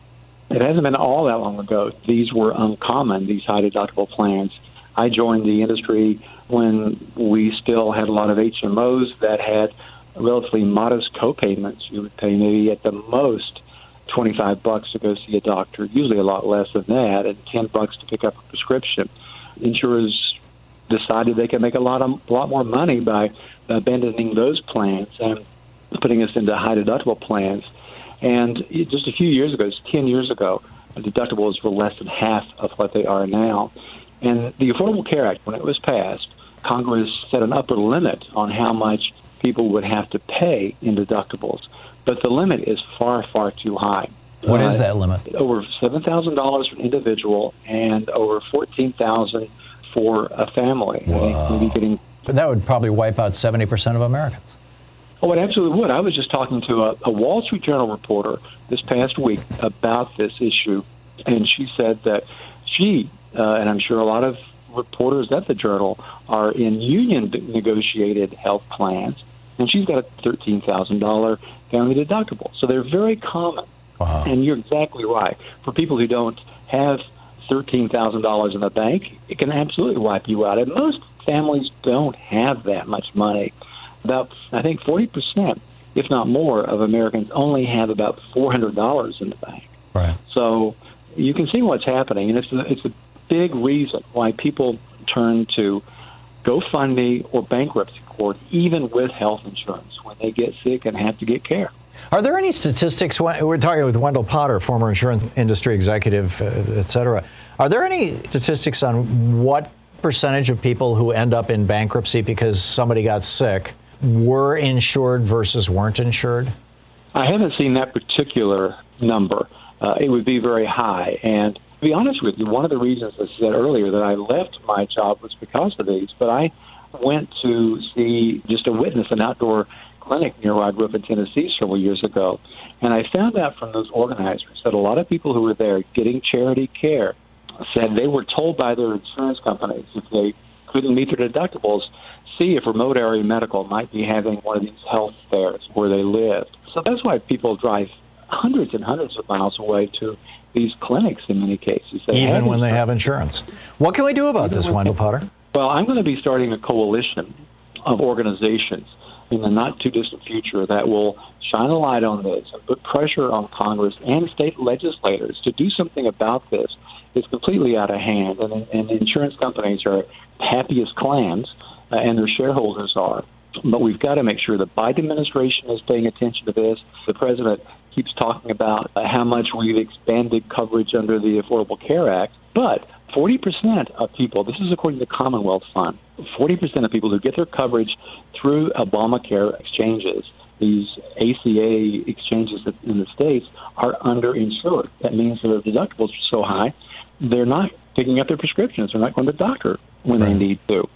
it hasn't been all that long ago. These were uncommon, these high deductible plans. I joined the industry when we still had a lot of HMOs that had relatively modest co-payments. You would pay maybe at the most 25 bucks to go see a doctor, usually a lot less than that, and 10 bucks to pick up a prescription. Insurers decided they could make a lot of a lot more money by abandoning those plans and putting us into high deductible plans and just a few years ago, it's 10 years ago, deductibles were less than half of what they are now. And the Affordable Care Act, when it was passed, Congress set an upper limit on how much people would have to pay in deductibles. But the limit is far, far too high. What uh, is that limit? Over seven thousand dollars for an individual, and over fourteen thousand for a family. Wow. Getting, that would probably wipe out seventy percent of Americans. Oh, it absolutely would. I was just talking to a, a Wall Street Journal reporter this past week about this issue, and she said that she, uh, and I'm sure a lot of reporters at the Journal, are in union negotiated health plans, and she's got a $13,000 family deductible. So they're very common. Wow. And you're exactly right. For people who don't have $13,000 in the bank, it can absolutely wipe you out. And most families don't have that much money about I think 40 percent, if not more, of Americans only have about 400 dollars in the bank. Right. So you can see what's happening, and it's a, it's a big reason why people turn to GoFundMe or bankruptcy court, even with health insurance, when they get sick and have to get care. Are there any statistics? We're talking with Wendell Potter, former insurance industry executive, uh, et cetera. Are there any statistics on what percentage of people who end up in bankruptcy because somebody got sick were insured versus weren't insured? I haven't seen that particular number. Uh, it would be very high, and To be honest with you, one of the reasons I said earlier that I left my job was because of these, but I went to see just a witness an outdoor clinic near where I grew up in Tennessee several years ago, and I found out from those organizers that a lot of people who were there getting charity care said they were told by their insurance companies if they couldn't meet their deductibles, see if remote area medical might be having one of these health fairs where they lived. So that's why people drive hundreds and hundreds of miles away to these clinics in many cases. They Even when they have insurance. What can we do about this, Wendell Potter? Well, I'm going to be starting a coalition of organizations in the not too distant future that will shine a light on this and put pressure on Congress and state legislators to do something about this. It's completely out of hand, and, and insurance companies are happy as clams, uh, and their shareholders are. But we've got to make sure the Biden administration is paying attention to this. The president keeps talking about uh, how much we've expanded coverage under the Affordable Care Act, but 40% of people, this is according to the Commonwealth Fund, 40% of people who get their coverage through Obamacare exchanges, these ACA exchanges in the states, are underinsured. That means that their deductibles are so high, they're not picking up their prescriptions. They're not going to the doctor when right. they need to.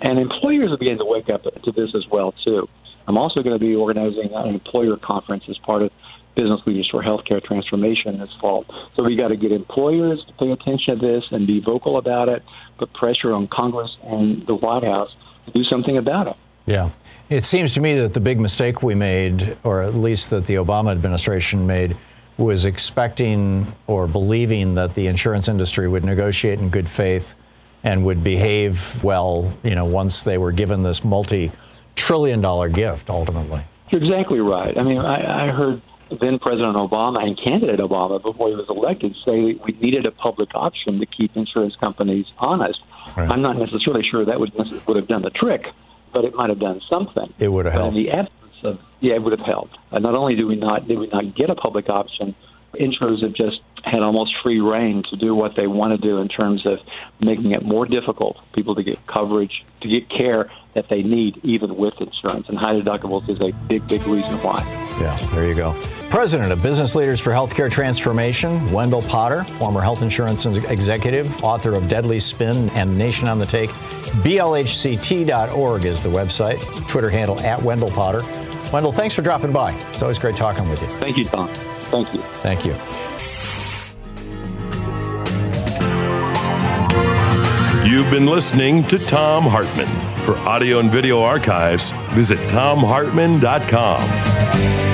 And employers are beginning to wake up to this as well, too. I'm also going to be organizing an employer conference as part of Business Leaders for Healthcare Transformation this fall. So we got to get employers to pay attention to this and be vocal about it, put pressure on Congress and the White House to do something about it. Yeah. It seems to me that the big mistake we made, or at least that the Obama administration made, was expecting or believing that the insurance industry would negotiate in good faith and would behave well, you know, once they were given this multi trillion dollar gift ultimately. You're exactly right. I mean, I, I heard then President Obama and candidate Obama, before he was elected, say we needed a public option to keep insurance companies honest. Right. I'm not necessarily sure that would would have done the trick, but it might have done something. It would have but helped. In the absence of, yeah, it would have helped. Uh, not only do we not did we not get a public option, insurers have just had almost free reign to do what they want to do in terms of making it more difficult for people to get coverage, to get care that they need, even with insurance. And high deductibles is a big, big reason why. Yeah, there you go. President of Business Leaders for Healthcare Transformation, Wendell Potter, former health insurance executive, author of Deadly Spin and Nation on the Take. BLHCT.org is the website, Twitter handle at Wendell Potter. Wendell, thanks for dropping by. It's always great talking with you. Thank you, Thom. Thank you. Thank you. You've been listening to Thom Hartmann. For audio and video archives, visit thomhartmann.com.